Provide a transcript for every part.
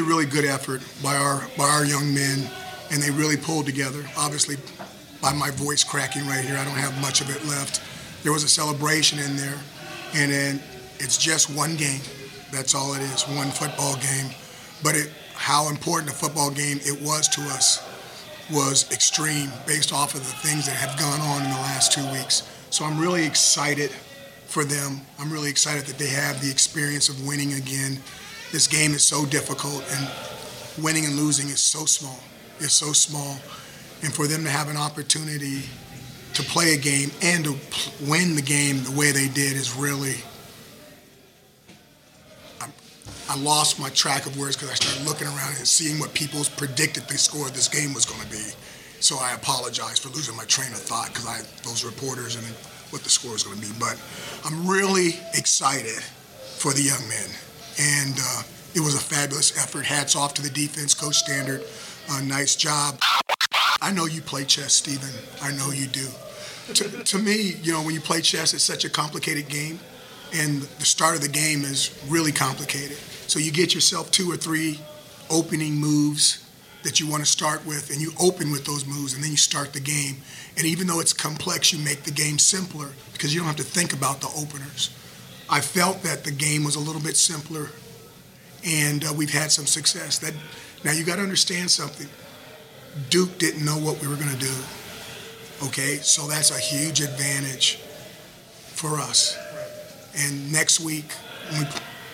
really, really good effort by our by our young men, and they really pulled together. Obviously, by my voice cracking right here, I don't have much of it left. There was a celebration in there, and then it's just one game. That's all it is, one football game. But it, how important a football game it was to us was extreme based off of the things that have gone on in the last two weeks. So I'm really excited for them. I'm really excited that they have the experience of winning again this game is so difficult and winning and losing is so small. It's so small. And for them to have an opportunity to play a game and to win the game the way they did is really. I, lost my track of words because I started looking around and seeing what people predicted the score of this game was going to be. So I apologize for losing my train of thought because I those reporters and what the score is going to be. But I'm really excited for the young men and uh, it was a fabulous effort. Hats off to the defense, Coach Stanard. Uh, nice job. I know you play chess, Stephen. I know you do. To, to me, you know, when you play chess, it's such a complicated game, and the start of the game is really complicated. So you get yourself two or three opening moves that you want to start with, and you open with those moves, and then you start the game. And even though it's complex, you make the game simpler because you don't have to think about the openers. I felt that the game was a little bit simpler, and uh, we've had some success. That now you got to understand something. Duke didn't know what we were going to do. Okay, so that's a huge advantage for us. And next week, we,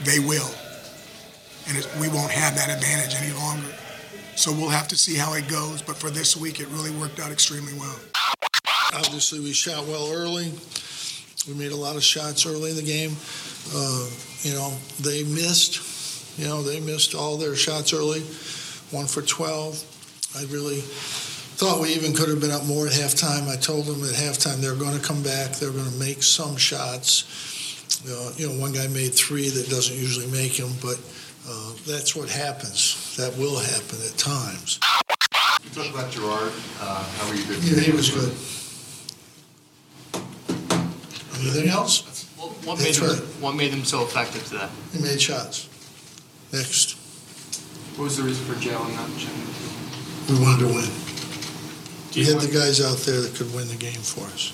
they will, and it, we won't have that advantage any longer. So we'll have to see how it goes. But for this week, it really worked out extremely well. Obviously, we shot well early. We made a lot of shots early in the game. Uh, you know, they missed. You know, they missed all their shots early, one for 12. I really thought we even could have been up more at halftime. I told them at halftime they're going to come back. They're going to make some shots. Uh, you know, one guy made three that doesn't usually make them, but uh, that's what happens. That will happen at times. You talk about Girard. Uh, how were you doing? Yeah, he was good. Anything else? What, what made That's them, right. what made them so effective today? He made shots. Next. What was the reason for Jalen not checking? We wanted to win. Do We you had the guys out there that could win the game for us.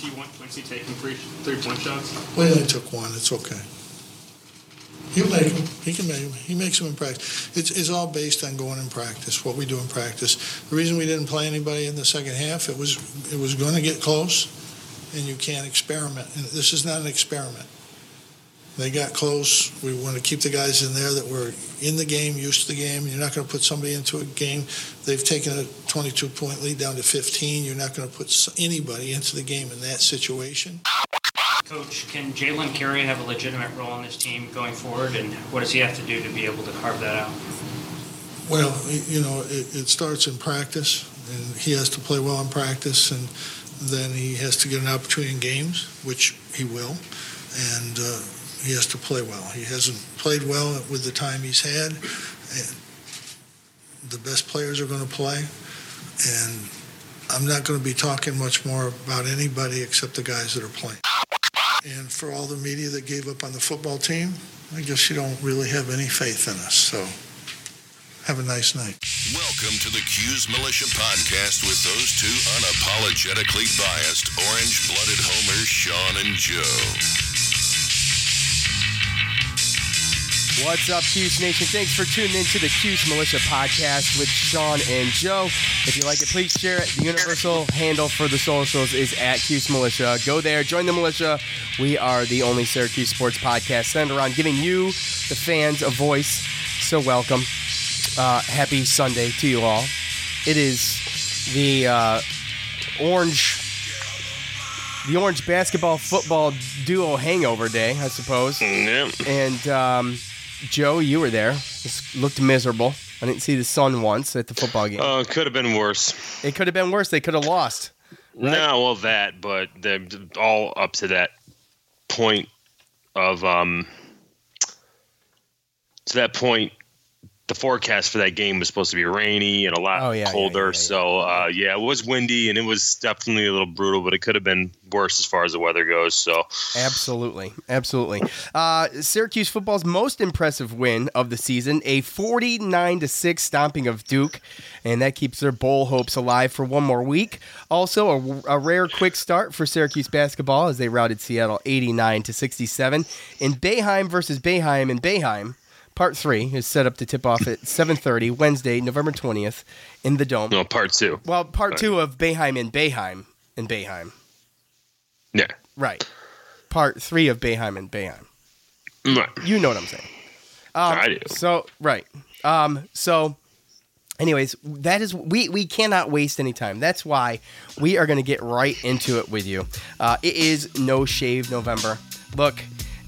do you want Quincy taking three three point shots? We only took one. It's okay. He'll make them. He can make them. He makes them in practice. It's, it's all based on going in practice, what we do in practice. The reason we didn't play anybody in the second half, it was it was going to get close, and you can't experiment. And this is not an experiment. They got close. We want to keep the guys in there that were in the game, used to the game. You're not going to put somebody into a game. They've taken a 22 point lead down to 15. You're not going to put anybody into the game in that situation. Coach, can Jalen Carey have a legitimate role on this team going forward, and what does he have to do to be able to carve that out? Well, you know, it, it starts in practice, and he has to play well in practice, and then he has to get an opportunity in games, which he will, and uh, he has to play well. He hasn't played well with the time he's had. And the best players are going to play, and I'm not going to be talking much more about anybody except the guys that are playing. And for all the media that gave up on the football team, I guess you don't really have any faith in us. So have a nice night. Welcome to the Cuse Militia podcast with those two unapologetically biased, orange blooded homers, Sean and Joe. What's up, Cuse Nation? Thanks for tuning in to the Cuse Militia podcast with Sean and Joe. If you like it, please share it. The universal handle for the socials is at Cuse Militia. Go there, join the militia. We are the only Syracuse sports podcast centered around giving you, the fans, a voice. So welcome. Uh, happy Sunday to you all. It is the uh, orange, the orange basketball football duo hangover day, I suppose. Yep. And um, Joe, you were there. This looked miserable. I didn't see the sun once at the football game. Oh, it could have been worse. it could have been worse. They could have lost. No, well that, but they're all up to that point of um to that point the forecast for that game was supposed to be rainy and a lot Oh, yeah, colder. yeah, yeah, so uh, yeah, it was windy and it was definitely a little brutal, but it could have been worse as far as the weather goes. So Absolutely, absolutely. Uh, Syracuse football's most impressive win of the season, a forty-nine to six stomping of Duke, and that keeps their bowl hopes alive for one more week. Also, a, a rare quick start for Syracuse basketball as they routed Seattle eighty-nine to sixty-seven. In Boeheim versus Boeheim in Boeheim, part three is set up to tip off at seven thirty Wednesday, November twentieth, in the Dome. no, part two. Well, part two of Boeheim in Boeheim in Boeheim. Yeah. Right. Part three of Boeheim and Boeheim. Right. You know what I'm saying. Um, I do. So right. Um, so, anyways, that is we we cannot waste any time. That's why we are going to get right into it with you. Uh, it is No Shave November. Look,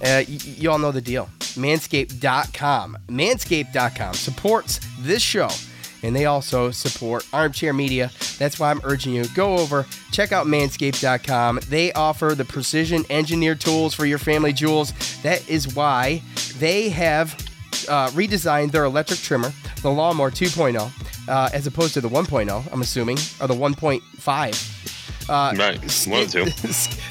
uh, y- you all know the deal. Manscaped.com. Manscaped.com supports this show. And they also support Armchair Media. That's why I'm urging you go over, check out manscaped.com. They offer the precision engineered tools for your family jewels. That is why they have uh, redesigned their electric trimmer, the Lawnmower 2.0, uh, as opposed to the 1.0, I'm assuming, or the 1.5. Uh, Right. One of the two.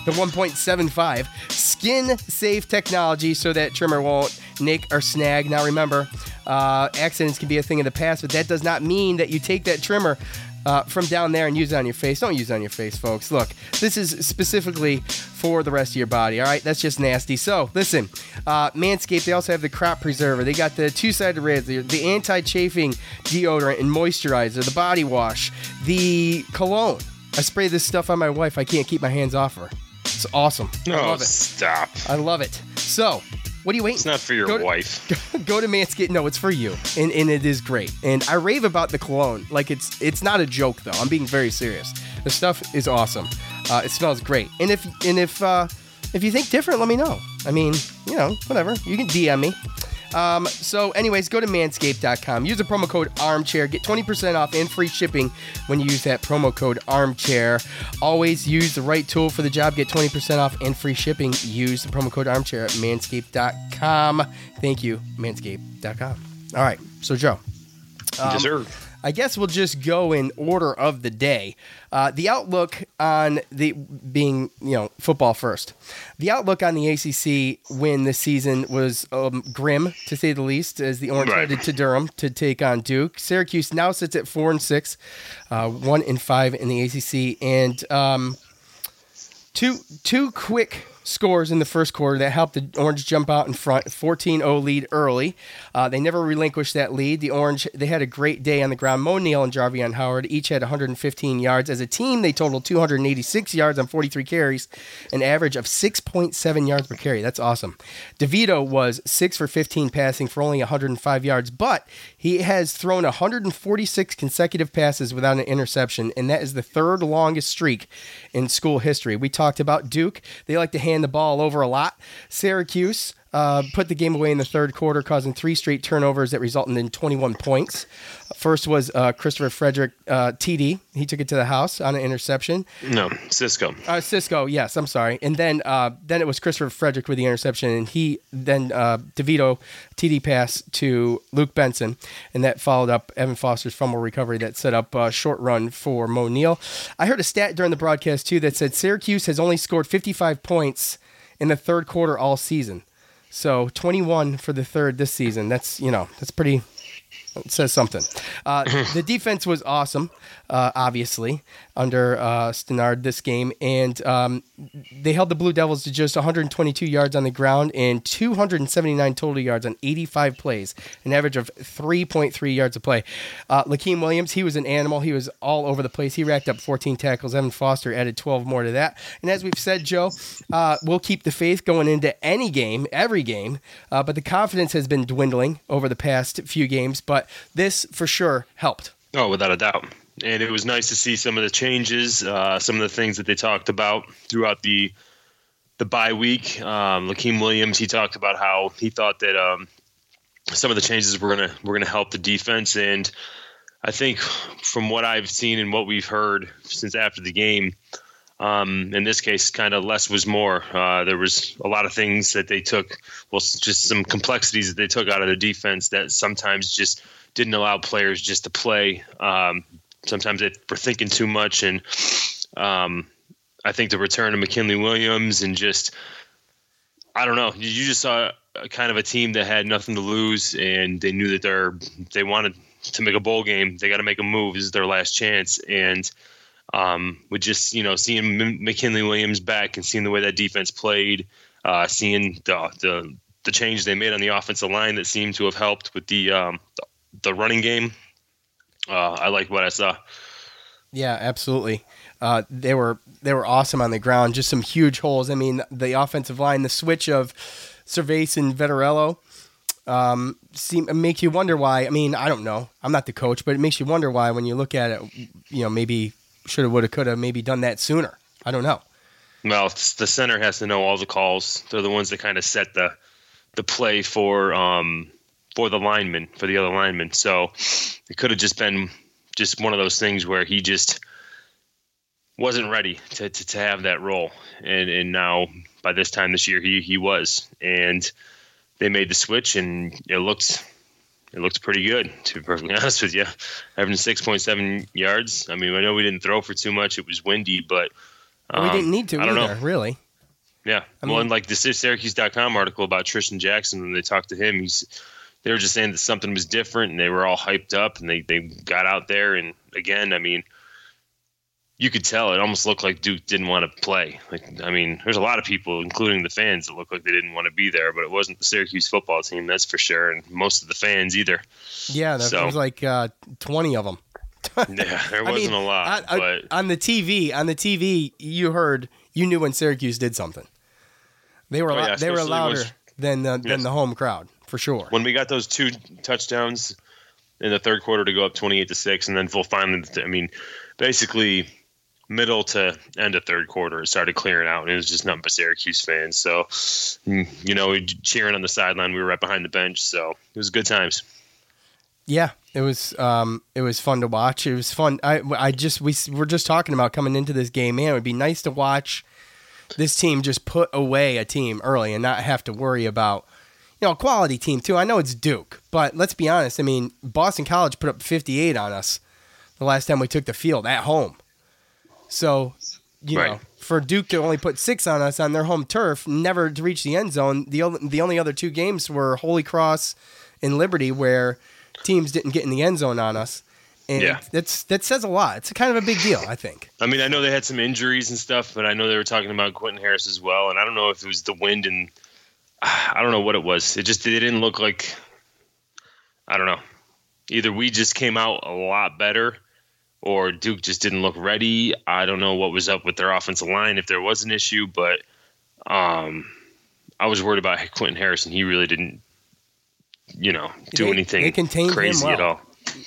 the 1.75 skin safe technology so that trimmer won't nick or snag. Now remember, uh, accidents can be a thing of the past, but that does not mean that you take that trimmer. Uh, from down there and use it on your face. Don't use it on your face, folks. Look, this is specifically for the rest of your body. All right, that's just nasty. So listen, uh, Manscaped. They also have the crop preserver. They got the two-sided razor, the anti-chafing deodorant and moisturizer, the body wash, the cologne. I spray this stuff on my wife. I can't keep my hands off her. It's awesome. I love it. stop. I love it. So, what are you waiting? It's not for your Go to- wife. Go to Manscaped. No, it's for you, and, and it is great. And I rave about the cologne. Like it's it's not a joke though. I'm being very serious. The stuff is awesome. Uh, it smells great. And if and if uh, if you think different, let me know. I mean, you know, whatever. You can DM me. Um, so, anyways, go to manscaped.com. Use the promo code armchair. Get 20% off and free shipping when you use that promo code armchair. Always use the right tool for the job. Get 20% off and free shipping. Use the promo code armchair at manscaped.com. Thank you, manscaped.com. All right. So, Joe. Um, sir. I guess we'll just go in order of the day. Uh, the outlook on the being, you know, football first. The outlook on the ACC win this season was um, grim, to say the least, as the Orange Right. headed to Durham to take on Duke. Syracuse now sits at four and six, uh, one and five in the ACC, and um, two two quick scores in the first quarter that helped the Orange jump out in front, 14-0 lead early. Uh, they never relinquished that lead. The Orange they had a great day on the ground. Moe Neal and Jarveon Howard each had 115 yards. As a team, they totaled 286 yards on 43 carries, an average of 6.7 yards per carry. That's awesome. DeVito was six for 15 passing for only 105 yards, but he has thrown 146 consecutive passes without an interception, and that is the third longest streak in school history. We talked about Duke. They like to hand the ball over a lot. Syracuse uh, put the game away in the third quarter, causing three straight turnovers that resulted in 21 points. First was uh, Christopher Fredrick uh, TD. He took it to the house on an interception. No, Cisco. Uh, Cisco, yes, I'm sorry. And then uh, then it was Christopher Fredrick with the interception, and he then uh, DeVito TD pass to Luke Benson, and that followed up Evan Foster's fumble recovery that set up a short run for Moe Neal. I heard a stat during the broadcast too that said Syracuse has only scored 55 points in the third quarter all season. So 21 for the third this season. That's you know that's pretty. It says something. Uh, the defense was awesome, uh, obviously, under uh, Stanard this game. And um, they held the Blue Devils to just 122 yards on the ground and 279 total yards on 85 plays, an average of 3.3 yards a play. Uh, Lakiem Williams, he was an animal. He was all over the place. He racked up 14 tackles. Evan Foster added 12 more to that. And as we've said, Joe, uh, we'll keep the faith going into any game, every game. Uh, but the confidence has been dwindling over the past few games. But this for sure helped. Oh, without a doubt. And it was nice to see some of the changes, uh, some of the things that they talked about throughout the the bye week. Um, Lakiem Williams, he talked about how he thought that um, some of the changes were gonna were gonna help the defense, and I think from what I've seen and what we've heard since after the game, um, in this case, kind of less was more. Uh, there was a lot of things that they took, well, just some complexities that they took out of the defense that sometimes just didn't allow players just to play. Um, sometimes they were thinking too much, and um, I think the return of McKinley Williams and just I don't know. You just saw a, kind of a team that had nothing to lose, and they knew that they're they wanted to make a bowl game. They got to make a move. This is their last chance, and um, with just you know seeing M- McKinley Williams back and seeing the way that defense played, uh, seeing the, the the change they made on the offensive line that seemed to have helped with the um, the running game. Uh, I like what I saw. Yeah, absolutely. Uh, they were they were awesome on the ground. Just some huge holes. I mean, the offensive line, the switch of Servais and Vettorello um, seem makes you wonder why. I mean, I don't know. I'm not the coach, but it makes you wonder why when you look at it. You know, maybe should have, would have, could have, maybe done that sooner. I don't know. Well, the center has to know all the calls. They're the ones that kind of set the the play for um, for the lineman for the other lineman. So it could have just been just one of those things where he just wasn't ready to, to, to have that role. And and now by this time this year he he was. And they made the switch and it looked it looked pretty good, to be perfectly honest with you. Having six point seven yards. I mean, I know we didn't throw for too much. It was windy, but um, we didn't need to I don't either, know. really. Yeah. I well, mean- and like the Syracuse.com article about Tristan Jackson, when they talked to him, he's they were just saying that something was different, and they were all hyped up, and they they got out there, and again, I mean, you could tell it almost looked like Duke didn't want to play. Like, I mean, there's a lot of people, including the fans, that looked like they didn't want to be there, but it wasn't the Syracuse football team, that's for sure, and most of the fans either. Yeah, there So- was like uh, 20 of them. Yeah, there wasn't mean, a lot, I- I- but on the TV, on the TV, you heard, you knew when Syracuse did something. They were Oh, yeah, they were louder than the, than Yes. the home crowd for sure. when we got those two touchdowns in the third quarter to go up 28 to 6 and then full finally i mean basically middle to end of third quarter it started clearing out and it was just nothing but syracuse fans so mm, you know we cheering on the sideline we were right behind the bench so it was good times Yeah, it was um, it was fun to watch. It was fun. I I just we were just talking about coming into this game. Man, it would be nice to watch this team just put away a team early and not have to worry about you know a quality team too. I know it's Duke, but let's be honest. I mean, Boston College put up 58 on us the last time we took the field at home. So you Right. know, for Duke to only put six on us on their home turf, never to reach the end zone. The only, the only other two games were Holy Cross and Liberty, where teams didn't get in the end zone on us. And Yeah. that's that says a lot. It's kind of a big deal, I think. i mean i know they had some injuries and stuff but i know they were talking about quentin harris as well and i don't know if it was the wind and i don't know what it was it just it didn't look like i don't know either we just came out a lot better or Duke just didn't look ready. I don't know what was up with their offensive line if there was an issue, but um, I was worried about Quentin Harrison. He really didn't, you know, do They- anything they contained him crazy at well. all.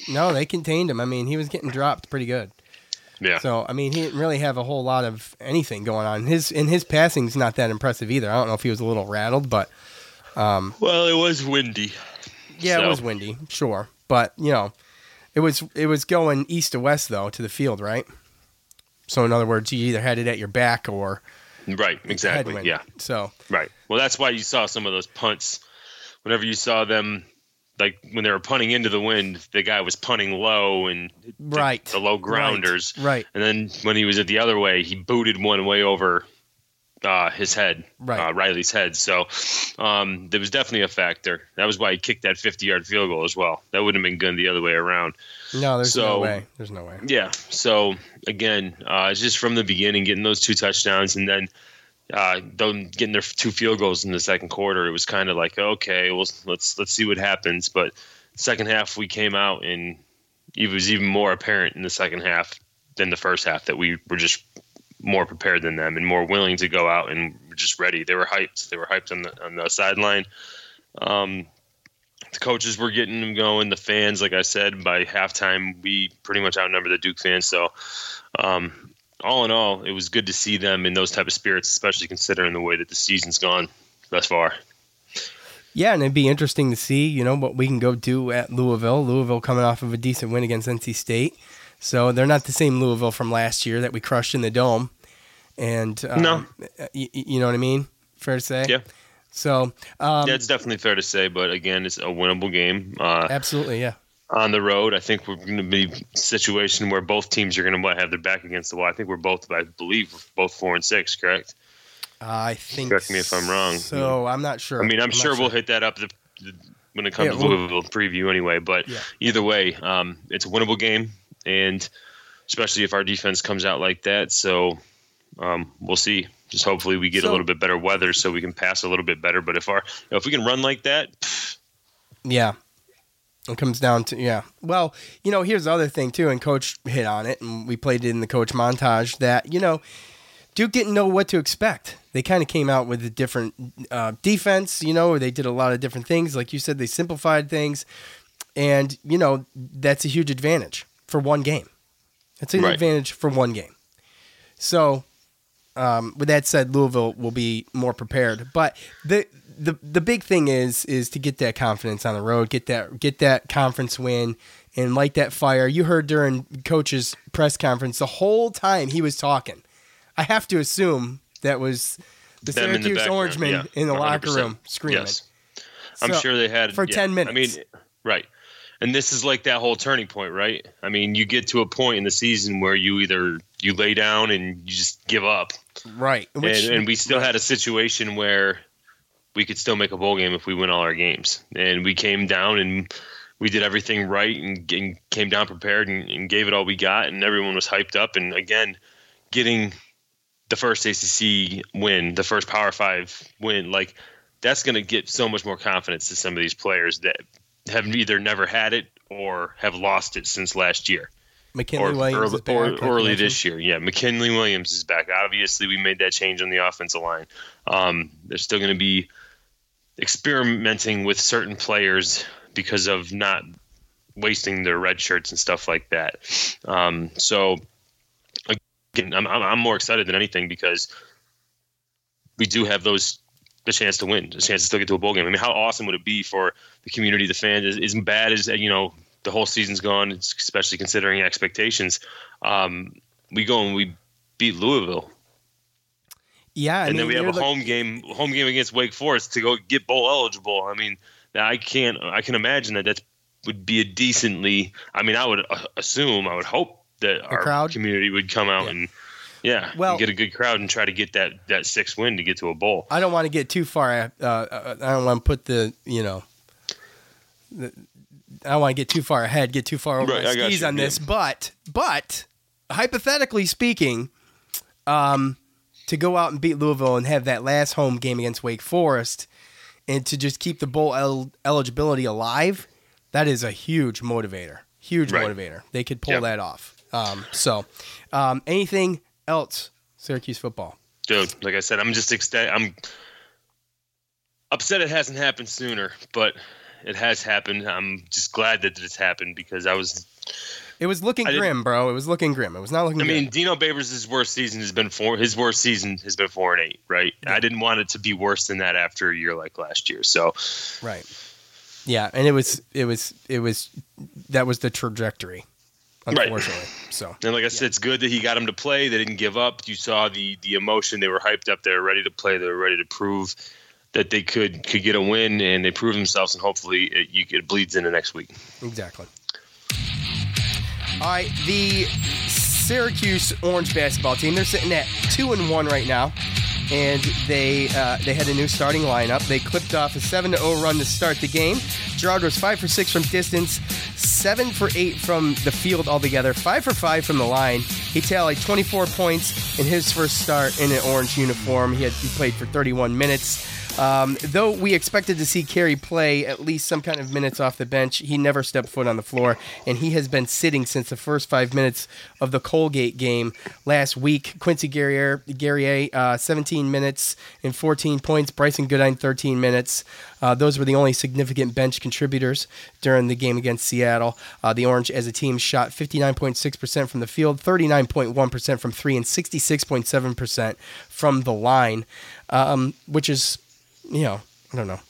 No, they contained him. I mean, he was getting dropped pretty good. Yeah. So I mean, he didn't really have a whole lot of anything going on. His and his passing's not that impressive either. I don't know if he was a little rattled, but um, well, it was windy. Yeah, it was windy, sure, but you know, it was it was going east to west though to the field, right? So in other words, you either had it at your back or Right, exactly. headwind. Yeah. So Right. Well, that's why you saw some of those punts. Whenever you saw them, like when they were punting into the wind, the guy was punting low and the, Right. the low grounders. Right. right. And then when he was at the other way, he booted one way over uh, his head, Right. uh, Riley's head. So um, there was definitely a factor. That was why he kicked that 50 yard field goal as well. That wouldn't have been good the other way around. no, there's no way. There's no way. Yeah. So again, uh, just from the beginning, getting those two touchdowns, and then uh, them getting their two field goals in the second quarter. It was kind of like, okay, well, let's let's see what happens. But second half, we came out, and it was even more apparent in the second half than the first half that we were just more prepared than them and more willing to go out and just ready. They were hyped. They were hyped on the on the sideline. Um, the coaches were getting them going. The fans, like I said, by halftime, we pretty much outnumbered the Duke fans. So, um, all in all, it was good to see them in those type of spirits, especially considering the way that the season's gone thus far. Yeah, and it'd be interesting to see, you know, what we can go do at Louisville. Louisville coming off of a decent win against NC State, so they're not the same Louisville from last year that we crushed in the dome. And um, No. y- y- you know what I mean? Fair to say. Yeah. So um, yeah, it's definitely fair to say, but again, it's a winnable game. Uh, absolutely, yeah. On the road, I think we're going to be a situation where both teams are going to have their back against the wall. I think we're both, I believe, we're both four and six, correct? I think. Correct me if I'm wrong. So I'm not sure. I mean, I'm, not sure, we'll hit that up the, the, when it comes Yeah, to Louisville preview anyway. But Yeah. either way, um, it's a winnable game, and especially if our defense comes out like that. So um, we'll see. Just hopefully we get So- a little bit better weather so we can pass a little bit better. But if our if we can run like that, Yeah. It comes down to yeah. Well, you know, here's the other thing too, and Coach hit on it, and we played it in the Coach montage that you know, Duke didn't know what to expect. They kind of came out with a different uh, defense. You know, or they did a lot of different things. Like you said, they simplified things, and you know that's a huge advantage for one game. That's an Right. advantage for one game. So, um, with that said, Louisville will be more prepared. But the the the big thing is is to get that confidence on the road, get that get that conference win, and light that fire. You heard during Coach's press conference the whole time he was talking. I have to assume that was the them the Syracuse background, Orangemen yeah, in the locker 100%. room screaming. Yes. I'm So- sure they had for yeah. 10 minutes. I mean, right. And this is like that whole turning point, right? I mean, you get to a point in the season where you either you lay down and you just give up, Right. Which- and, and we still had a situation where we could still make a bowl game if we win all our games, and we came down and we did everything right and, and came down prepared and, and gave it all we got, and everyone was hyped up. And again, getting the first ACC win, the first Power Five win, like that's going to get so much more confidence to some of these players that have either never had it or have lost it since last year. McKinley or Williams early, is back, or early this year. Yeah, McKinley Williams is back. Obviously, we made that change on the offensive line. Um, they're still going to be experimenting with certain players because of not wasting their red shirts and stuff like that. Um, so again, I'm, I'm more excited than anything because we do have those the chance to win, the chance to still get to a bowl game. I mean, how awesome would it be for the community, the fans? As, as bad as you know, the whole season's gone, especially considering expectations. Um, we go and we beat Louisville, Yeah, I and mean, then we have a look- home game, home game against Wake Forest to go get bowl eligible. I mean, I can't, I can imagine that that would be a decently. I mean, I would uh, assume, I would hope that our crowd? community would come out and. Yeah, Well- get a good crowd and try to get that that six win to get to a bowl. I don't want to get too far. Uh, uh, I don't want to put the you know. The, I don't want to get too far ahead, get too far over Right, my skis you, on yeah. this, but but hypothetically speaking, um, to go out and beat Louisville and have that last home game against Wake Forest, and to just keep the bowl el- eligibility alive, that is a huge motivator. Huge Right. motivator. They could pull Yep. that off. Um, so, um, anything else, Syracuse football? dude like i said i'm just ecstatic i'm upset it hasn't happened sooner but it has happened i'm just glad that it's happened because i was It was looking grim, bro. It was looking grim. It was not looking. Grim. I mean good. dino babers' worst season has been four his worst season has been four and eight right i didn't want it to be worse than that after a year like last year so right. Yeah, and it was it was it was that was the trajectory, Right. unfortunately. So and like i said it's good that he got him to play they didn't give up you saw the the emotion they were hyped up they were ready to play they were ready to prove that they could could get a win and they proved themselves and hopefully it, you, it bleeds into next week exactly. All right, the Syracuse Orange basketball team. They're sitting at two and one right now, and they uh, they had a new starting lineup. They clipped off a seven to zero run to start the game. Girard was five for six from distance, seven for eight from the field altogether, five for five from the line. He tallied 24 points in his first start in an orange uniform. He had he played for 31 minutes. Um, though we expected to see Carey play at least some kind of minutes off the bench, he never stepped foot on the floor, and he has been sitting since the first five minutes of the Colgate game last week. Quincy Guerrier, Guerrier uh, 17 minutes and 14 points. Brycen Goodine, 13 minutes. Uh, those were the only significant bench contributors during the game against Seattle. Uh, the Orange, as a team, shot 59.6% from the field, 39.1% from three, and 66.7% from the line, um, which is, you know, I don't know.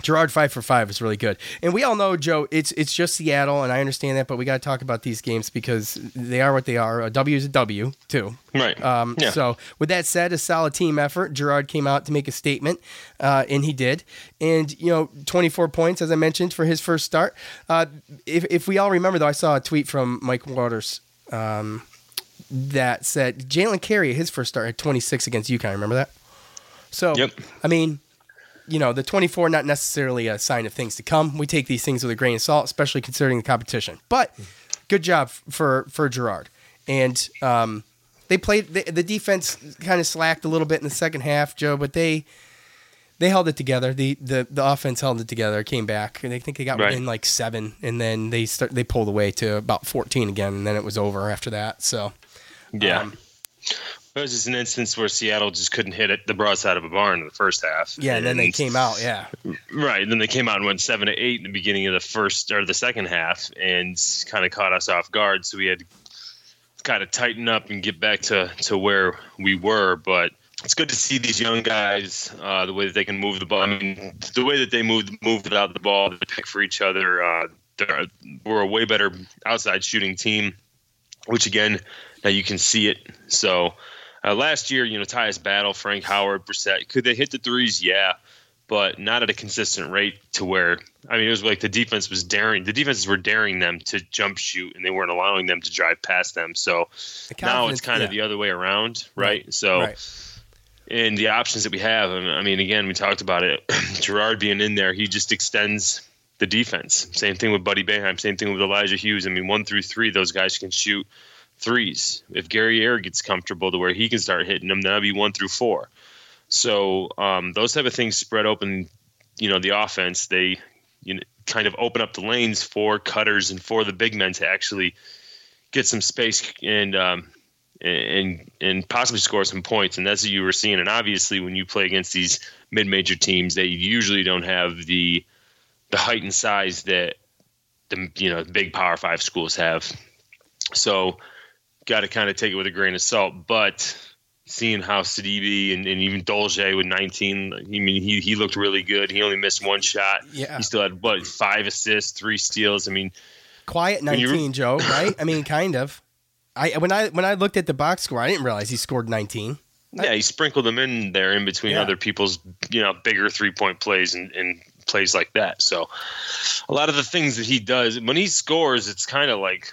Girard five for five is really good, and we all know Joe. It's it's just Seattle, and I understand that, but we got to talk about these games because they are what they are. A W is a W too. Right. Um, Yeah. So with that said, a solid team effort. Girard came out to make a statement, uh, and he did. And you know, 24 points as I mentioned for his first start. Uh, if if we all remember though, I saw a tweet from Mike Waters. Um, that said Jalen Carey his first start at 26 against UConn. Remember that? So Yep. I mean, you know, the 24 not necessarily a sign of things to come. We take these things with a grain of salt, especially considering the competition. But good job for for Girard. And um, they played the, the defense kind of slacked a little bit in the second half, Joe, but they they held it together. The the, the offense held it together, came back. And I think they got Right. within like 7 and then they start they pulled away to about 14 again and then it was over after that. So Yeah. um, it was just an instance where Seattle just couldn't hit it the broadside of a barn in the first half. yeah, and then they came out, yeah. Right. And then they came out and went seven to eight in the beginning of the first or the second half and kind of caught us off guard. So we had to kind of tighten up and get back to, to where we were. But it's good to see these young guys, uh, the way that they can move the ball. I mean, the way that they move move without the ball, they pick for each other. Uh, they're, we're a way better outside shooting team, which again, now you can see it. So uh, last year, you know, Tyus Battle, Frank Howard, Brissett, could they hit the threes? Yeah but not at a consistent rate to where I mean it was like the defense was daring the defenses were daring them to jump shoot and they weren't allowing them to drive past them. So now it's kind of the other way around, right? So Right. and the options that we have, I mean- I mean again we talked about it. Girard being in there, he just extends the defense. Same thing with Buddy Boeheim, same thing with Elijah Hughes. I mean 1 through 3 those guys can shoot threes. If Guerrier gets comfortable to where he can start hitting them, that'll be 1 through 4. So um, those type of things spread open, you know, the offense. They, you know, kind of open up the lanes for cutters and for the big men to actually get some space and um, and and possibly score some points. And that's what you were seeing. And obviously, when you play against these mid-major teams, they usually don't have the the height and size that the you know big Power Five schools have. So, got to kind of take it with a grain of salt. But seeing how Sidibe and, and even Dolezaj with 19, I mean, he, he looked really good. He only missed one shot. Yeah. He still had, what, five assists, three steals. I mean, Quiet 19, Joe, right? I mean, kind of. I when I when I looked at the box score, I didn't realize he scored 19. yeah, he sprinkled them in there in between Yeah. other people's, you know, bigger three point plays and, and plays like that. So a lot of the things that he does, when he scores, it's kind of like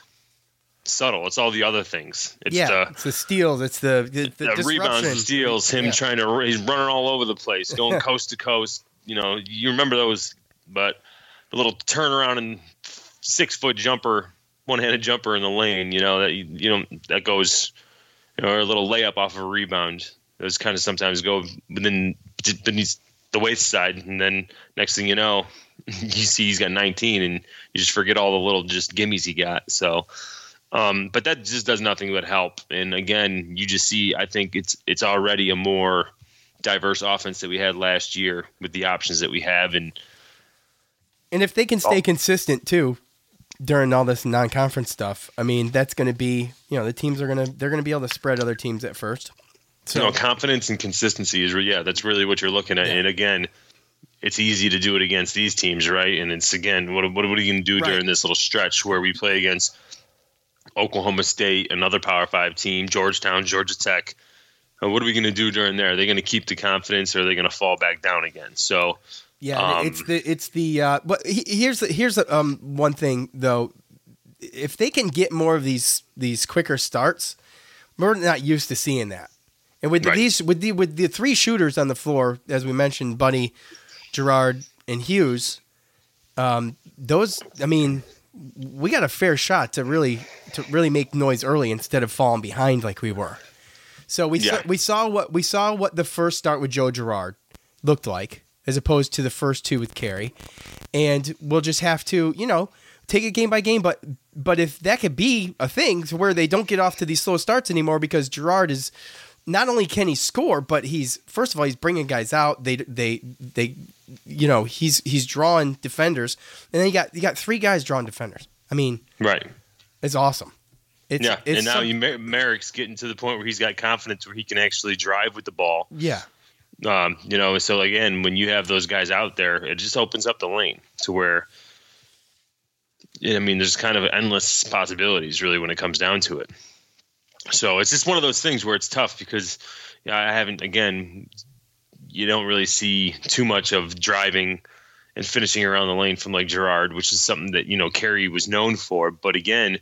subtle. It's all the other things. It's yeah, the, it's the steals, it's the the, the, the rebounds, the steals, him Yeah. trying to he's running all over the place, going coast to coast. You know, you remember those, but the little turnaround and six foot jumper, one handed jumper in the lane. You know that you, you know that goes, you know, or a little layup off of a rebound. Those kind of sometimes go within beneath the waist side, and then next thing you know, you see he's got 19, and you just forget all the little just gimmies he got. So. Um, but that just does nothing but help. And again, you just see, I think it's it's already a more diverse offense that we had last year with the options that we have. And And if they can stay consistent too during all this non-conference stuff, I mean, that's going to be, you know, the teams are going to they're going to be able to spread other teams at first. So you know, confidence and consistency is, yeah, that's really what you're looking at. And again, it's easy to do it against these teams, right? And it's again, what what, what are you going to do Right. during this little stretch where we play against Oklahoma State, another Power Five team, Georgetown, Georgia Tech? Uh, what are we going to do during there? Are they going to keep the confidence, or are they going to fall back down again? So, Yeah, Um, it's the it's the uh, but here's the, here's the, um one thing though, if they can get more of these these quicker starts, we're not used to seeing that. And with Right. these with the with the three shooters on the floor, as we mentioned, Buddy, Girard, and Hughes, um, those I mean, we got a fair shot to really to really make noise early instead of falling behind like we were. So we Yeah. saw, we saw what we saw what the first start with Joe Girard looked like, as opposed to the first two with Carey, and we'll just have to you know take it game by game. But but if that could be a thing to where they don't get off to these slow starts anymore because Girard is not only can he score, but he's first of all he's bringing guys out. They they they you know he's he's drawing defenders, and then you got you got three guys drawing defenders. I mean, right. it's awesome. It's, yeah, it's and now some- you, Mer- Marek's getting to the point where he's got confidence where he can actually drive with the ball. yeah. Um, you know, so again, when you have those guys out there, it just opens up the lane to where. I mean, there's kind of endless possibilities, really, when it comes down to it. So it's just one of those things where it's tough because I haven't. Again, you don't really see too much of driving and finishing around the lane from like Girard, which is something that you know Carey was known for. But again,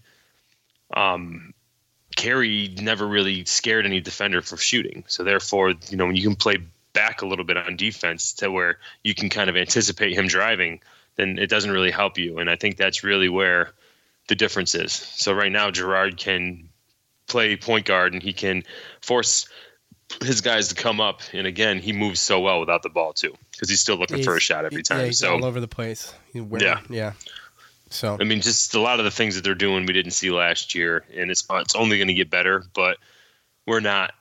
um, Carey never really scared any defender for shooting. So therefore, you know, when you can play back a little bit on defense to where you can kind of anticipate him driving, then it doesn't really help you. And I think that's really where the difference is. So right now, Girard can play point guard and he can force his guys to come up. And again, he moves so well without the ball too, because he's still looking for a shot every time. Yeah, he's so all over the place. Wearing- Yeah. yeah. So I mean, just a lot of the things that they're doing we didn't see last year, and it's it's only going to get better. But we're not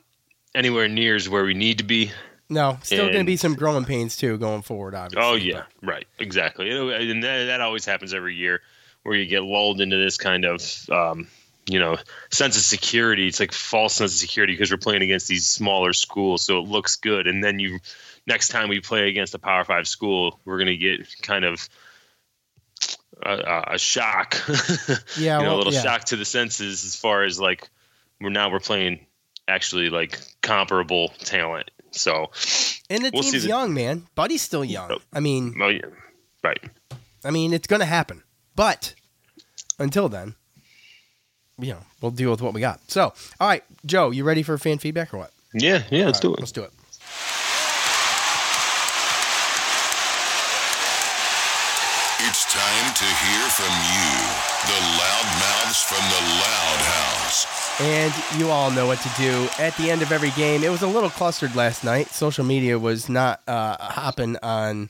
anywhere near as where we need to be. no, still going to be some growing pains too going forward. Obviously. Oh yeah, right, exactly. And that, that always happens every year, where you get lulled into this kind of, um, you know, sense of security. It's like false sense of security because we're playing against these smaller schools, so it looks good. And then you, next time we play against a Power Five school, we're gonna get kind of a, a- shock. Yeah, you know, well, a little yeah. shock to the senses as far as like we're now we're playing actually like comparable talent. So And the we'll team's the- young, man. Buddy's still young. I mean, Oh yeah, right. I mean, it's going to happen. But until then, you know, we'll deal with what we got. So, all right, Joe, you ready for fan feedback or what? Yeah, yeah, let's All do it. Let's do it. It's time to hear from you, the loud mouths from the Loud House. And you all know what to do at the end of every game. It was a little clustered last night. Social media was not uh, hopping on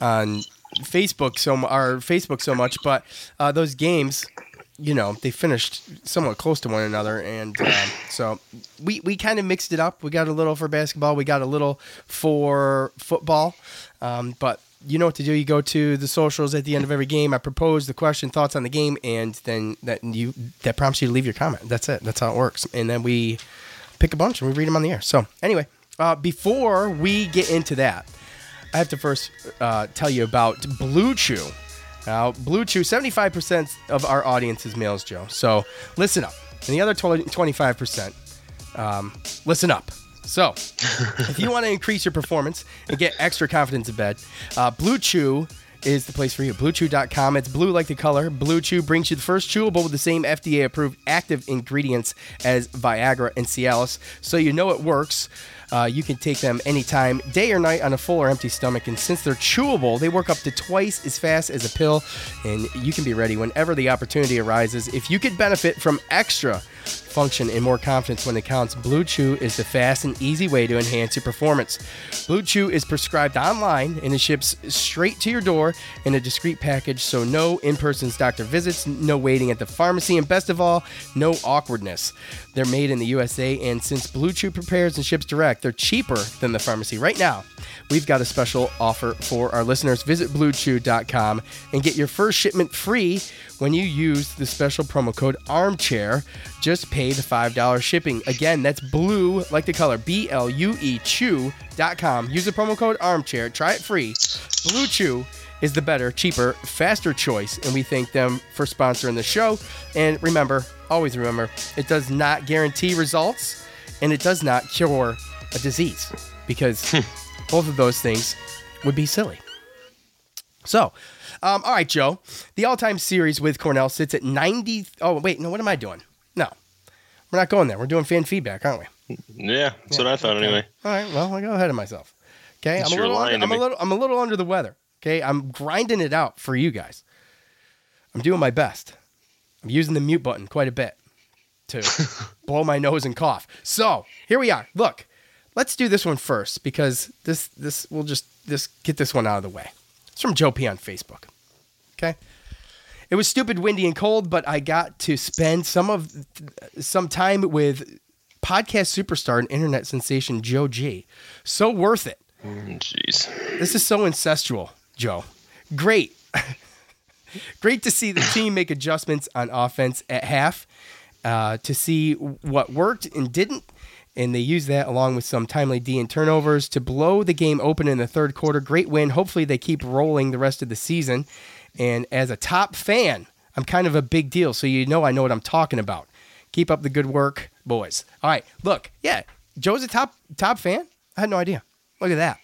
on Facebook so mu- our Facebook so much, but uh, those games, you know, they finished somewhat close to one another, and um, so we we kind of mixed it up. We got a little for basketball, we got a little for football, um, but. You know what to do. You go to the socials at the end of every game. I propose the question, thoughts on the game, and then that you that prompts you to leave your comment. That's it. That's how it works. And then we pick a bunch and we read them on the air. So anyway, uh, before we get into that, I have to first uh, tell you about Blue Chew. Now, Blue Chew, 75% of our audience is males, Joe. So listen up. And the other 25%, um, listen up. So, if you want to increase your performance and get extra confidence in bed, uh, Blue Chew is the place for you. BlueChew.com. It's blue like the color. Blue Chew brings you the first chewable with the same FDA approved active ingredients as Viagra and Cialis, so you know it works. Uh, you can take them anytime, day or night, on a full or empty stomach. And since they're chewable, they work up to twice as fast as a pill, and you can be ready whenever the opportunity arises. If you could benefit from extra function and more confidence when it counts, Blue Chew is the fast and easy way to enhance your performance. Blue Chew is prescribed online and it ships straight to your door in a discreet package, so no in person doctor visits, no waiting at the pharmacy, and best of all, no awkwardness. They're made in the USA, and since Blue Chew prepares and ships direct, they're cheaper than the pharmacy. Right now, we've got a special offer for our listeners. Visit bluechew.com and get your first shipment free when you use the special promo code armchair. Just pay the $5 shipping. Again, that's blue like the color, B L U E chew.com. Use the promo code armchair. Try it free. Blue Chew is the better, cheaper, faster choice, and we thank them for sponsoring the show. And remember, always remember, it does not guarantee results and it does not cure a disease because both of those things would be silly. So, um, all right, Joe. The all-time series with Cornell sits at 90. Oh, wait, no. What am I doing? No, we're not going there. We're doing fan feedback, aren't we? Yeah, that's what I thought anyway. All right. Well, I go ahead of myself. Okay, I'm a little. Under, I'm a little. I'm a little under the weather. Okay, I'm grinding it out for you guys. I'm doing my best. I'm using the mute button quite a bit to blow my nose and cough. So here we are. Look, let's do this one first because this this we'll just this get this one out of the way. It's from Joe P on Facebook. Okay. It was stupid, windy, and cold, but I got to spend some of some time with podcast superstar and internet sensation Joe G. So worth it. Mm, jeez. This is so incestual, Joe. Great. Great to see the team make adjustments on offense at half, uh, to see what worked and didn't, and they used that along with some timely D and turnovers to blow the game open in the third quarter. Great win. Hopefully, they keep rolling the rest of the season. And as a top fan, I'm kind of a big deal, so you know I know what I'm talking about. Keep up the good work, boys. All right, look, yeah, Joe's a top top fan. I had no idea. Look at that.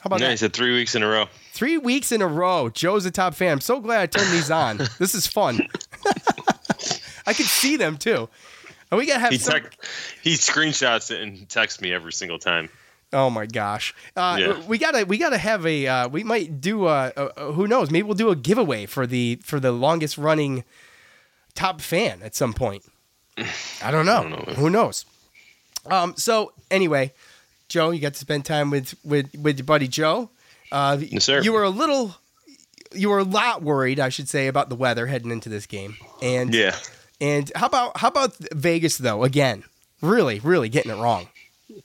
How about Yeah, that? he said three weeks in a row. Three weeks in a row, Joe's a top fan. I'm so glad I turned these on. this is fun. I can see them too. And we gotta have He some. tec- he screenshots it and texts me every single time. Oh my gosh. Uh, Yeah. We gotta we gotta have a. Uh, we might do a, a, a- Who knows? Maybe we'll do a giveaway for the for the longest running top fan at some point. I don't know. Who knows? Um. So anyway, Joe, you got to spend time with with with your buddy Joe. Uh, Yes, sir. You were a little. You were a lot worried, I should say, about the weather heading into this game. And Yeah. and how about how about Vegas though? Again, really, really getting it wrong.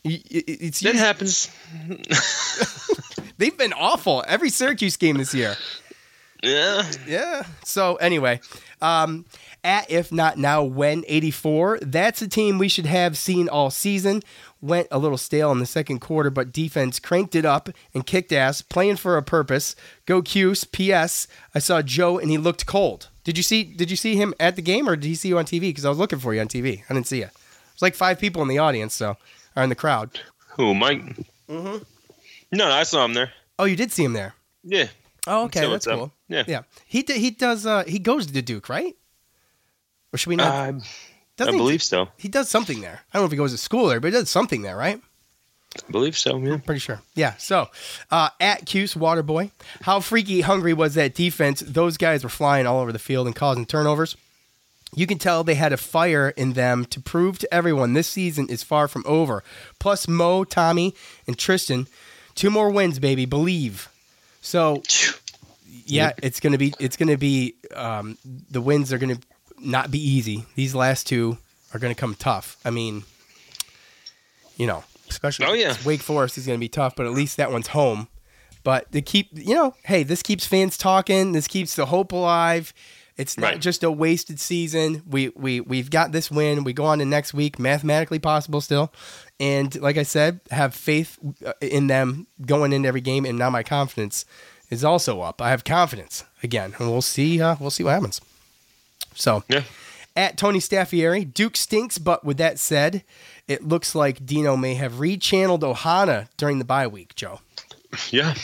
It's That happens. They've been awful every Syracuse game this year. Yeah. Yeah. So anyway, um, at if not now when 84, that's a team we should have seen all season. Went a little stale in the second quarter, but defense cranked it up and kicked ass, playing for a purpose. Go Cuse. P.S. I saw Joe and he looked cold. Did you see? Did you see him at the game or did he see you on TV? Because I was looking for you on TV. I didn't see you. There's like five people in the audience, so or in the crowd. Who, Mike? Mm-hmm. No, no, I saw him there. Oh, you did see him there. Yeah. Oh, okay, So that's up? cool. Yeah. yeah. He d- he does. Uh, he goes to Duke, right? Or should we not? Uh, I Doesn't he- believe so. He does something there. I don't know if he goes to school there, but he does something there, right? I believe so. Yeah. Pretty sure. Yeah. So, uh, at Cuse Waterboy, how freaky hungry was that defense? Those guys were flying all over the field and causing turnovers. You can tell they had a fire in them to prove to everyone this season is far from over. Plus, Mo, Tommy, and Tristan, two more wins, baby. Believe. So, yeah, it's gonna be. It's gonna be. Um, the wins are gonna not be easy. These last two are gonna come tough. I mean, you know, especially Oh, yeah. Wake Forest is gonna be tough, but at least that one's home. But to keep, you know, hey, this keeps fans talking. This keeps the hope alive. It's not Right. just a wasted season. We we we've got this win. We go on to next week, mathematically possible still. And like I said, have faith uh, in them going into every game. And now my confidence is also up. I have confidence again, and we'll see. Uh, we'll see what happens. So Yeah. at Tony Staffieri, Duke stinks. But with that said, it looks like Dino may have rechanneled Ohana during the bye week. Joe. Yeah.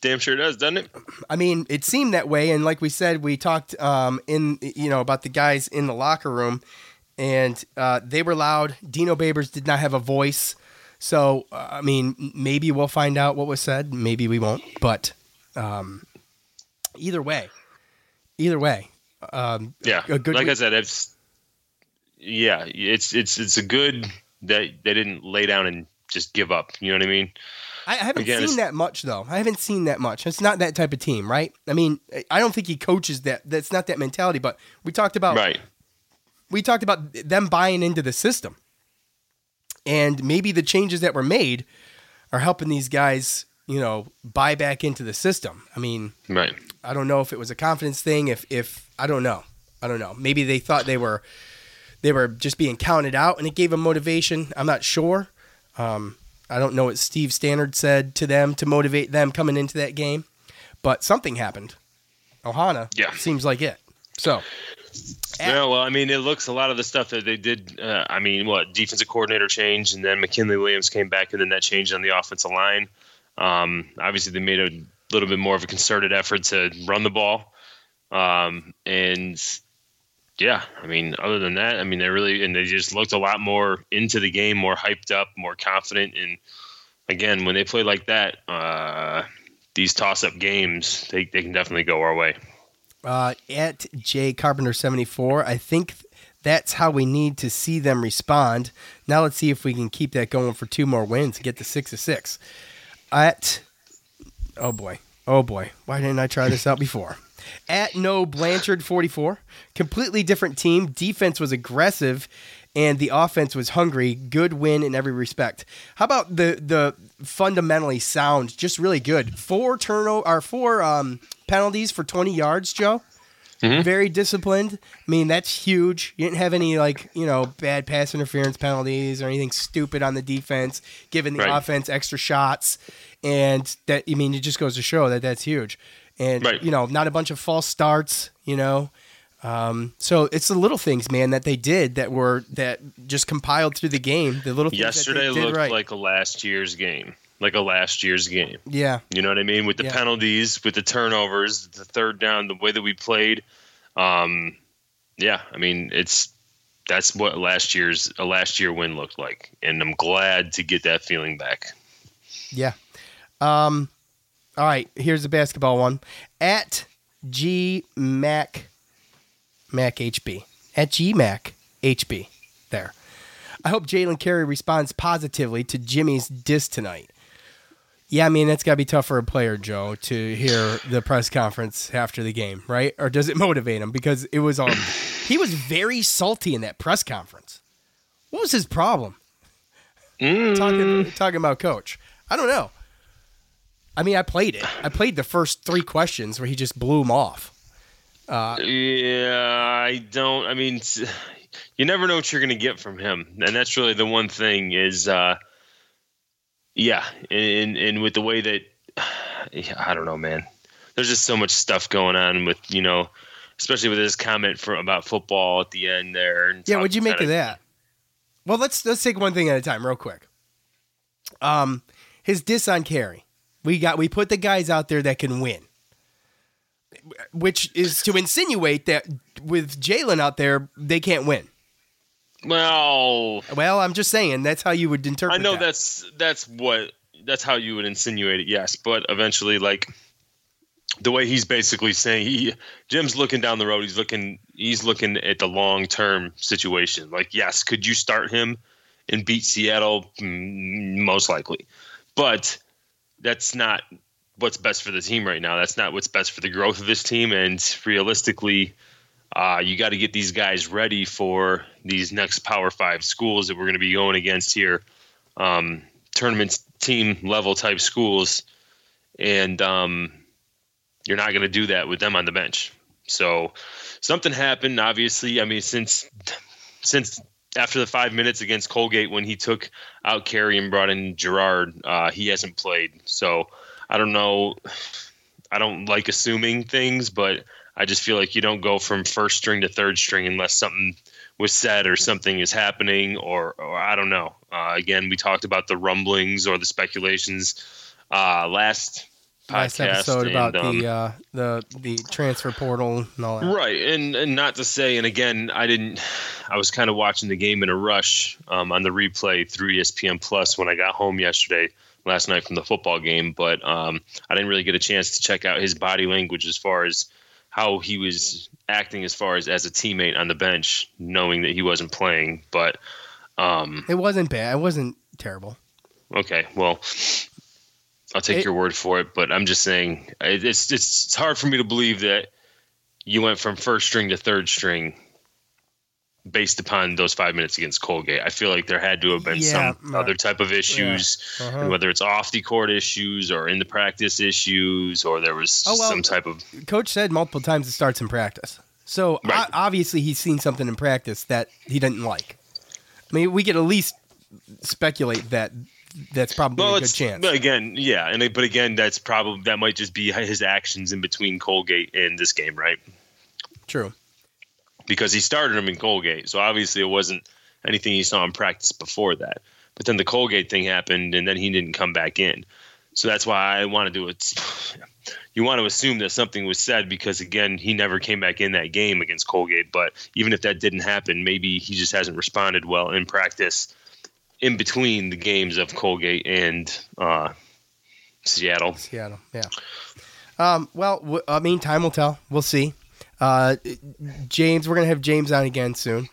Damn sure does, doesn't it? I mean, it seemed that way, and like we said, we talked um, in you know about the guys in the locker room, and uh, they were loud. Dino Babers did not have a voice, so uh, I mean, maybe we'll find out what was said. Maybe we won't, but um, either way, either way, um, Yeah. a good like I said, it's yeah, it's it's it's a good that they didn't lay down and just give up. You know what I mean? I I haven't Again, seen that much though. I haven't seen that much. It's not that type of team, right? I mean, I don't think he coaches that. That's not that mentality. But we talked about Right. we talked about them buying into the system. And maybe the changes that were made are helping these guys, you know, buy back into the system. I mean, Right. I don't know if it was a confidence thing, if if I don't know. I don't know. Maybe they thought they were they were just being counted out and it gave them motivation. I'm not sure. Um, I don't know what Steve Stanard said to them to motivate them coming into that game, but something happened. Ohana Yeah. seems like it. So Yeah, well, I mean, it looks a lot of the stuff that they did. Uh, I mean, what defensive coordinator change, and then McKinley Williams came back, and then that changed on the offensive line. Um, obviously, they made a little bit more of a concerted effort to run the ball, um, and yeah, I mean, other than that, I mean, they really and they just looked a lot more into the game, more hyped up, more confident, and again, when they play like that, uh, these toss-up games, they, they can definitely go our way. uh, at J Carpenter seventy four. I think that's how we need to see them respond. Now let's see if we can keep that going for two more wins and get to six to six. At oh boy, oh boy, why didn't I try this out before? At no Blanchard forty four, completely different team. Defense was aggressive. And the offense was hungry. Good win in every respect. How about the the fundamentally sound? Just really good. Four turnover or four um, penalties for twenty yards, Joe. Mhm. very disciplined. I mean, that's huge. You didn't have any like you know bad pass interference penalties or anything stupid on the defense, giving the Right. offense extra shots, and that I mean, it just goes to show that that's huge. And Right. you know, not a bunch of false starts. You know. Um, so it's the little things, man, that they did that were that just compiled through the game. The little things Yesterday that they did looked right. like a last year's game, like a last year's game. yeah, You know what I mean? With the Yeah. penalties, with the turnovers, the third down, the way that we played. Um, yeah, I mean, it's that's what last year's a last year win looked like, and I'm glad to get that feeling back. Yeah. Um, all right, here's the basketball one. At G Mac Mac HB. At G Mac HB. There. I hope Jalen Carey responds positively to Jimmy's diss tonight. Yeah, I mean that's gotta be tough for a player, Joe, to hear the press conference after the game, right? Or does it motivate him? Because it was um he was very salty in that press conference. What was his problem? Talking talking about coach. I don't know. I mean, I played it. I played the first three questions where he just blew him off. Uh, Yeah, I don't. I mean, you never know what you're going to get from him, and that's really the one thing. Is uh, yeah, and and with the way that yeah, I don't know, man. There's just so much stuff going on with you know, especially with his comment for about football at the end there. and yeah, what'd you make of that? Well, let's let's take one thing at a time, real quick. Um, his diss on Carey. We got we put the guys out there that can win, which is to insinuate that with Jalen out there they can't win. Well, Well, I'm just saying that's how you would interpret. I know that. that's that's what that's how you would insinuate it, yes. But eventually, like the way he's basically saying, he Jim's looking down the road. He's looking he's looking at the long term situation. Like, yes, could you start him and beat Seattle? Mm, Most likely, but that's not what's best for the team right now. That's not what's best for the growth of this team. And realistically, uh, you got to get these guys ready for these next Power Five schools that we're going to be going against here, um, tournament team level type schools, and um, you're not going to do that with them on the bench. So something happened. Obviously, I mean, since since after the five minutes against Colgate when he took out Carey and brought in Girard, uh, he hasn't played. So I don't know. I don't like assuming things, but I just feel like you don't go from first string to third string unless something was said or something is happening, or, or I don't know. Uh, again, we talked about the rumblings or the speculations uh, last last episode about um, the uh, the the transfer portal and all that. Right, and and not to say, and again, I didn't. I was kind of watching the game in a rush um, on the replay through ESPN Plus when I got home yesterday last night from the football game, but um, I didn't really get a chance to check out his body language as far as how he was acting as far as as a teammate on the bench, knowing that he wasn't playing. But um, It wasn't bad. It wasn't terrible. Okay, well, I'll take It- your word for it, but I'm just saying it's it's it's hard for me to believe that you went from first string to third string based upon those five minutes against Colgate. I feel like there had to have been Yeah, some right. other type of issues, Uh-huh. and whether it's off the court issues or in the practice issues, or there was Oh, well, some type of Coach said multiple times it starts in practice. So Right. obviously he's seen something in practice that he didn't like. I mean, we could at least speculate that that's probably well, a good chance. but again, yeah, and but again, that's probably that might just be his actions in between Colgate and this game, right? True. Because he started him in Colgate. So obviously it wasn't anything he saw in practice before that. But then the Colgate thing happened, and then he didn't come back in. So that's why I want to do it. You want to assume that something was said because again, he never came back in that game against Colgate. But even if that didn't happen, maybe he just hasn't responded well in practice in between the games of Colgate and uh, Seattle. Seattle, yeah. Um, well, w- I mean, time will tell. We'll see. Uh, James, we're gonna have James on again soon.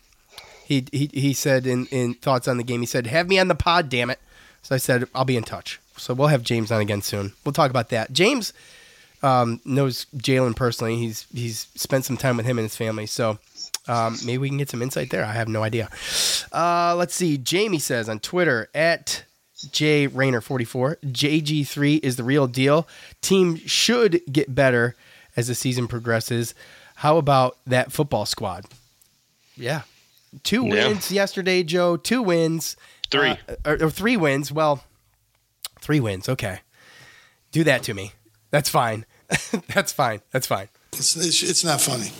He he, he said in, in thoughts on the game. He said, "Have me on the pod, damn it." So I said, "I'll be in touch." So we'll have James on again soon. We'll talk about that. James um, knows Jalen personally. He's he's spent some time with him and his family. So um, maybe we can get some insight there. I have no idea. Uh, let's see. Jamie says on Twitter at J Rayner 44. JG3 is the real deal. Team should get better as the season progresses. How about that football squad? Yeah. Two Yeah. wins yesterday, Joe. Two wins. Three. Uh, or, or three wins. Well, three wins. Okay. Do that to me. That's fine. That's fine. That's fine. It's, it's it's not funny.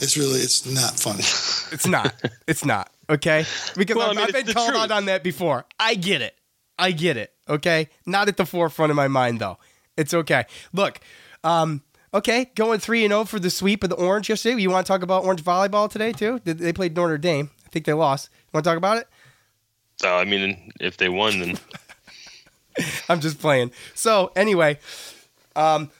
It's really it's not funny. It's not. it's not. Okay. Because Well, I I've, mean, I've been the called truth. out on that before. I get it. I get it. Okay. Not at the forefront of my mind though. It's okay. Look. Um. Okay. Going three and zero for the sweep of the Orange yesterday. You want to talk about Orange volleyball today too? Did they played Notre Dame? I think they lost. You want to talk about it? So I mean, if they won, then I'm just playing. So anyway, um,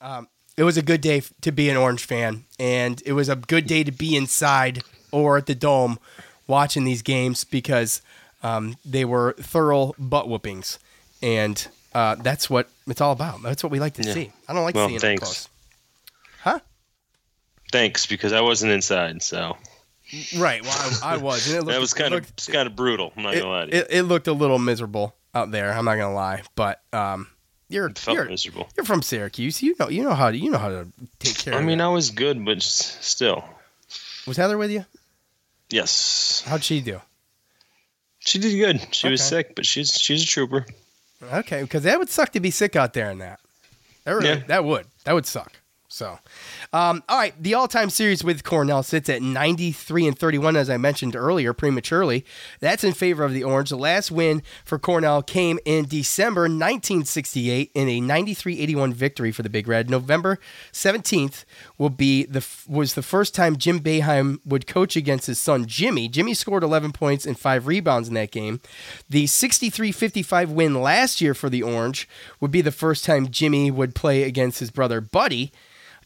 um, it was a good day to be an Orange fan, and it was a good day to be inside or at the dome watching these games because um, they were thorough butt whoopings, and uh, that's what it's all about. That's what we like to Yeah. see. I don't like Well, seeing thanks. close. Huh? thanks because I wasn't inside, so Right. Well, I, I was. Looked, that was kind of looked- it's kind of brutal. I'm not it, gonna lie to you. it, it looked a little miserable out there. I'm not gonna lie, but um, you're It felt you're, miserable. You're from Syracuse. You know you know how to you know how to take care. I mean, that. I was good, but still, was Heather with you? yes, How'd she do? she did good. She was sick, but she's she's a trooper. Okay, because that would suck to be sick out there in that. That, really, Yeah. that would that would suck. So, um, all right, the all-time series with Cornell sits at 93 and 31, as I mentioned earlier, prematurely. That's in favor of the Orange. The last win for Cornell came in December 1968 in a 93-81 victory for the Big Red. November 17th will be the was the first time Jim Boeheim would coach against his son Jimmy. Jimmy scored 11 points and five rebounds in that game. The 63-55 win last year for the Orange would be the first time Jimmy would play against his brother Buddy.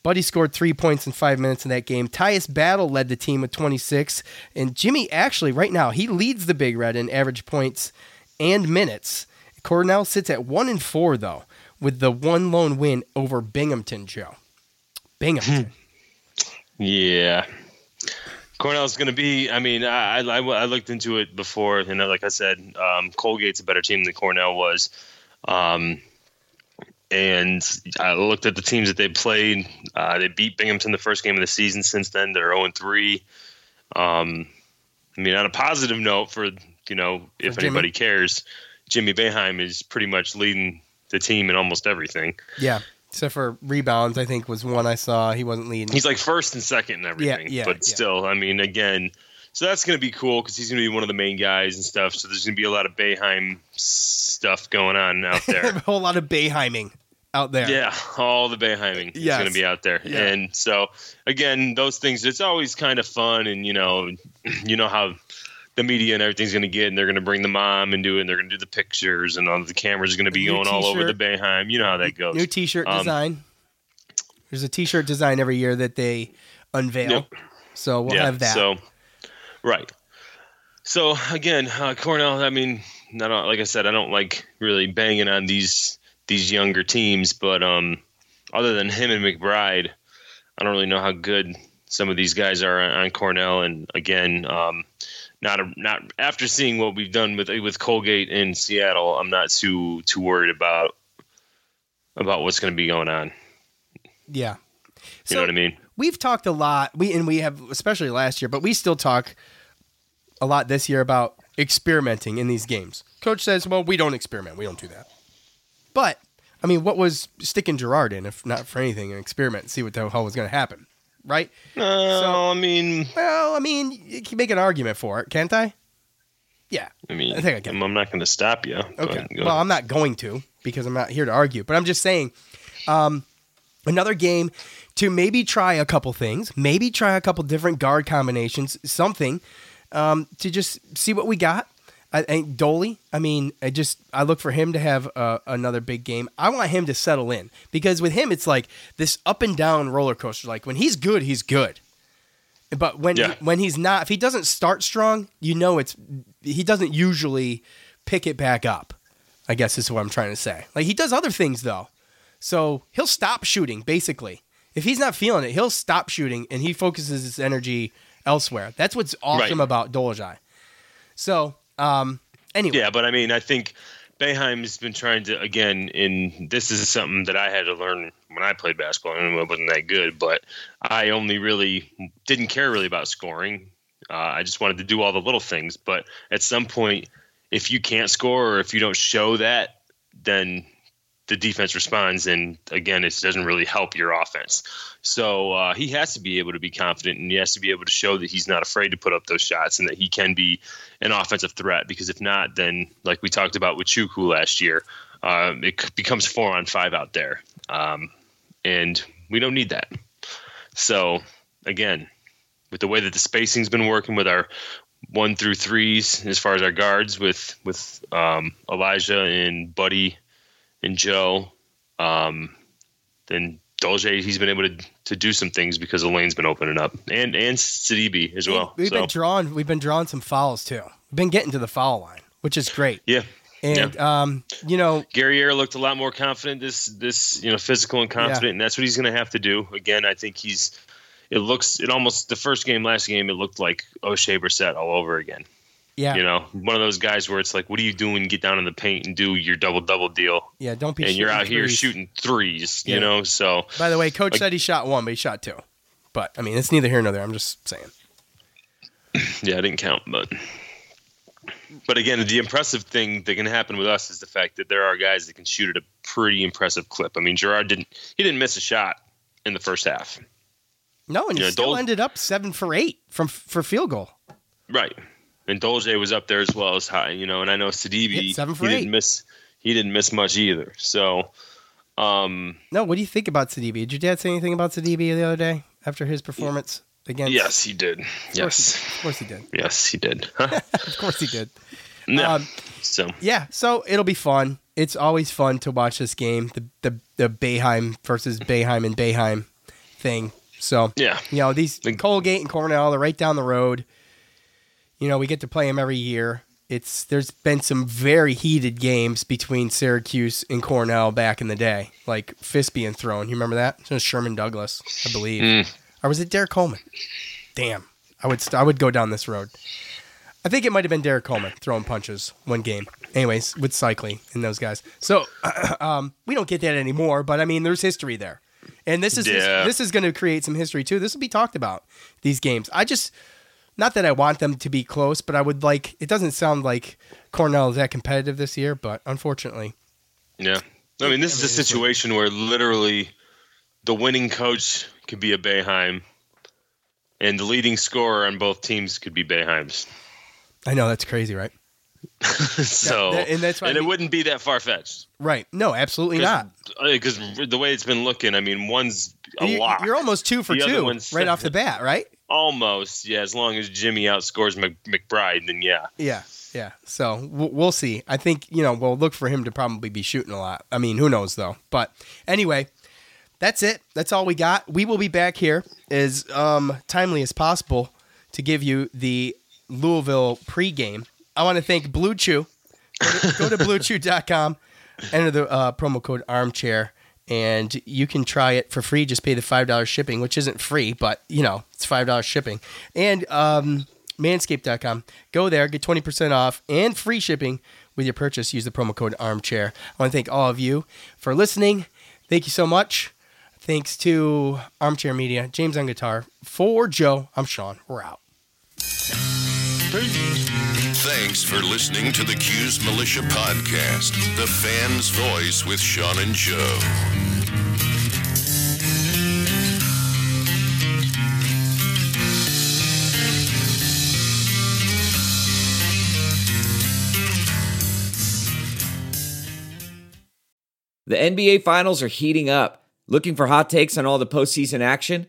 Buddy scored three points in five minutes in that game. Tyus Battle led the team with 26. And Jimmy actually, right now, he leads the Big Red in average points and minutes. Cornell sits at one and four, though, with the one lone win over Binghamton, Joe. Binghamton. Yeah. Cornell's going to be. I mean, I, I I looked into it before, and like I said, um, Colgate's a better team than Cornell was. Um, and I looked at the teams that they played. Uh, they beat Binghamton the first game of the season. Since then, they're 0 3. Um, I mean, on a positive note, for you know, if For Jimmy? anybody cares, Jimmy Boeheim is pretty much leading the team in almost everything. Yeah. Except for rebounds, I think was one I saw. He wasn't leading. He's like first and second and everything. yeah, but yeah. still, I mean, again, so that's going to be cool because he's going to be one of the main guys and stuff. So there's going to be a lot of Boeheim stuff going on out there. a whole lot of Boeheiming out there. yeah, all the Boeheiming is going to be out there. Yeah. And so again, those things, it's always kind of fun. And, you know, you know how the media and everything's going to get, and they're going to bring the mom and do it, and they're going to do the pictures, and all the cameras are going to be New going all over the t-shirt. Boeheim. You know how that goes. New T-shirt Um, design. There's a T-shirt design every year that they unveil. Yep. So we'll have that. So, right. So again, uh, Cornell. I mean, not like I said, I don't like really banging on these these younger teams, but um, other than him and McBride, I don't really know how good some of these guys are on, on Cornell. And again, um, not a, not after seeing what we've done with with Colgate in Seattle, I'm not too too worried about about what's going to be going on. yeah. You know what I mean? we've talked a lot we and we have especially last year but we still talk a lot this year about experimenting in these games coach says well we don't experiment we don't do that but i mean what was sticking girard in if not for anything an experiment and see what the hell was going to happen right No, So- I mean, well i mean you can make an argument for it can't i yeah I mean, I think I can. I'm, not going to stop you. Okay. Well, I'm not going to because I'm not here to argue, but I'm just saying um, another game to maybe try a couple things, maybe try a couple different guard combinations, something um, to just see what we got. I think Dolly, I mean, I just I look for him to have uh, another big game. I want him to settle in because with him it's like this up and down roller coaster. Like when he's good, he's good. But when Yeah. when he's not, if he doesn't start strong, you know it's he doesn't usually pick it back up. I guess is what I'm trying to say. Like he does other things though, so he'll stop shooting basically. If he's not feeling it, he'll stop shooting and he focuses his energy elsewhere. That's what's awesome Right. about Dolezaj. So, um, anyway, Yeah, but I mean, I think Boeheim's been trying to again, and this is something that I had to learn when I played basketball. and it wasn't that good, but I only really didn't care really about scoring. Uh, I just wanted to do all the little things. But at some point, if you can't score or if you don't show that, then the defense responds, and again, it doesn't really help your offense. So uh, he has to be able to be confident, and he has to be able to show that he's not afraid to put up those shots, and that he can be an offensive threat. Because if not, then like we talked about with Chukwu last year, uh, it becomes four on five out there, um, and we don't need that. So again, with the way that the spacing's been working with our one through threes as far as our guards with with um, Elijah and Buddy and Joe. Um, then Dolce, he's been able to to do some things because the lane's been opening up, and and Sidibe as well. We've so, been drawing. We've been drawing some fouls too. We've been getting to the foul line, which is great. yeah, And um, you know, Air looked a lot more confident this this you know physical and confident, Yeah. and that's what he's going to have to do. Again, I think he's. It looks it almost the first game last game it looked like Oshae Brissett all over again. Yeah, You know, one of those guys where it's like, what are you doing? Get down in the paint and do your double double deal, yeah. Don't be. and you're out here shooting threes. Yeah. You know, so By the way, coach Like- said he shot one, but he shot two. But I mean, it's neither here nor there. I'm just saying. Yeah, I didn't count, but but again, the impressive thing that can happen with us is the fact that there are guys that can shoot at a pretty impressive clip. I mean, Girard didn't he didn't miss a shot in the first half, No, and he Yeah, still Dol- ended up seven for eight from for field goal. right? And Dolce was up there as well as high, you know. And I know Sidibe Yeah, seven for he didn't miss he didn't miss much either. So, um, No, what do you think about Sidibe? Did your dad say anything about Sidibe the other day after his performance against? yes, he did. Yes, of course he did. yes, he did. Of course he did. no, Um, so Yeah, so it'll be fun. It's always fun to watch this game, the the the Boeheim versus Boeheim and Boeheim thing. So yeah, you know these Colgate and Cornell, they're right down the road. You know we get to play them every year. It's there's been some very heated games between Syracuse and Cornell back in the day, like fist being thrown. You remember that? It was Sherman Douglas, I believe, Mm. or was it Derrick Coleman? Damn, I would st- I would go down this road. I think it might have been Derrick Coleman throwing punches one game. Anyways, with Seikaly and those guys. So um, we don't get that anymore, but I mean, there's history there, and this is Yeah. this is going to create some history too. This will be talked about these games. I just not that I want them to be close, but I would like. It doesn't sound like Cornell is that competitive this year, but unfortunately, Yeah. I mean, this is a situation where literally the winning coach could be a Boeheim, and the leading scorer on both teams could be Boeheim's. I know that's crazy, right? so, that- and that's why I and it wouldn't be that far fetched. Right? No, absolutely not. Because uh, the way it's been looking, I mean, one's a You- lot. You're almost two for The two right off the bat, right? Almost, yeah. As long as Jimmy outscores Mc, McBride, then yeah. Yeah, yeah. So w- we'll see. I think you know we'll look for him to probably be shooting a lot. I mean, who knows though? But anyway, that's it. That's all we got. We will be back here as um, timely as possible to give you the Louisville pregame. I want to thank BlueChew. Go to, go to bluechew.com, enter the uh, promo code armchair, and you can try it for free. Just pay the $5 shipping, which isn't free, but you know, it's $5 shipping. And um, manscaped.com. Go there, get 20% off and free shipping with your purchase. Use the promo code armchair. I want to thank all of you for listening. Thank you so much. Thanks to Armchair Media, James on guitar. For Joe, I'm Sean. We're out. Thanks for listening to the Cuse Militia Podcast, the fan's voice with Sean and Joe. The NBA Finals are heating up. Looking for hot takes on all the postseason action?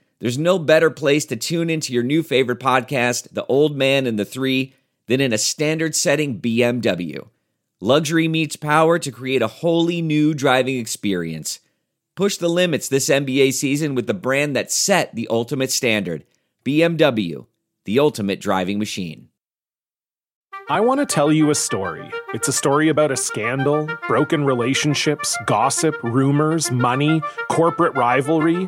there's no better place to tune into your new favorite podcast, The Old Man and the Three, than in a standard setting BMW. Luxury meets power to create a wholly new driving experience. Push the limits this NBA season with the brand that set the ultimate standard BMW, the ultimate driving machine. I want to tell you a story. It's a story about a scandal, broken relationships, gossip, rumors, money, corporate rivalry,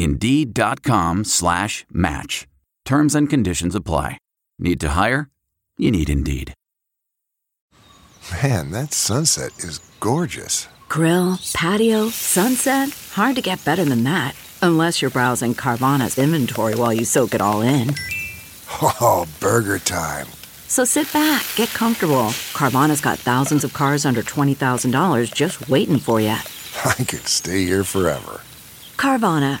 Indeed.com slash match. Terms and conditions apply. Need to hire? You need Indeed. Man, that sunset is gorgeous. Grill, patio, sunset. Hard to get better than that. Unless you're browsing Carvana's inventory while you soak it all in. Oh, burger time. So sit back, get comfortable. Carvana's got thousands of cars under $20,000 just waiting for you. I could stay here forever. Carvana,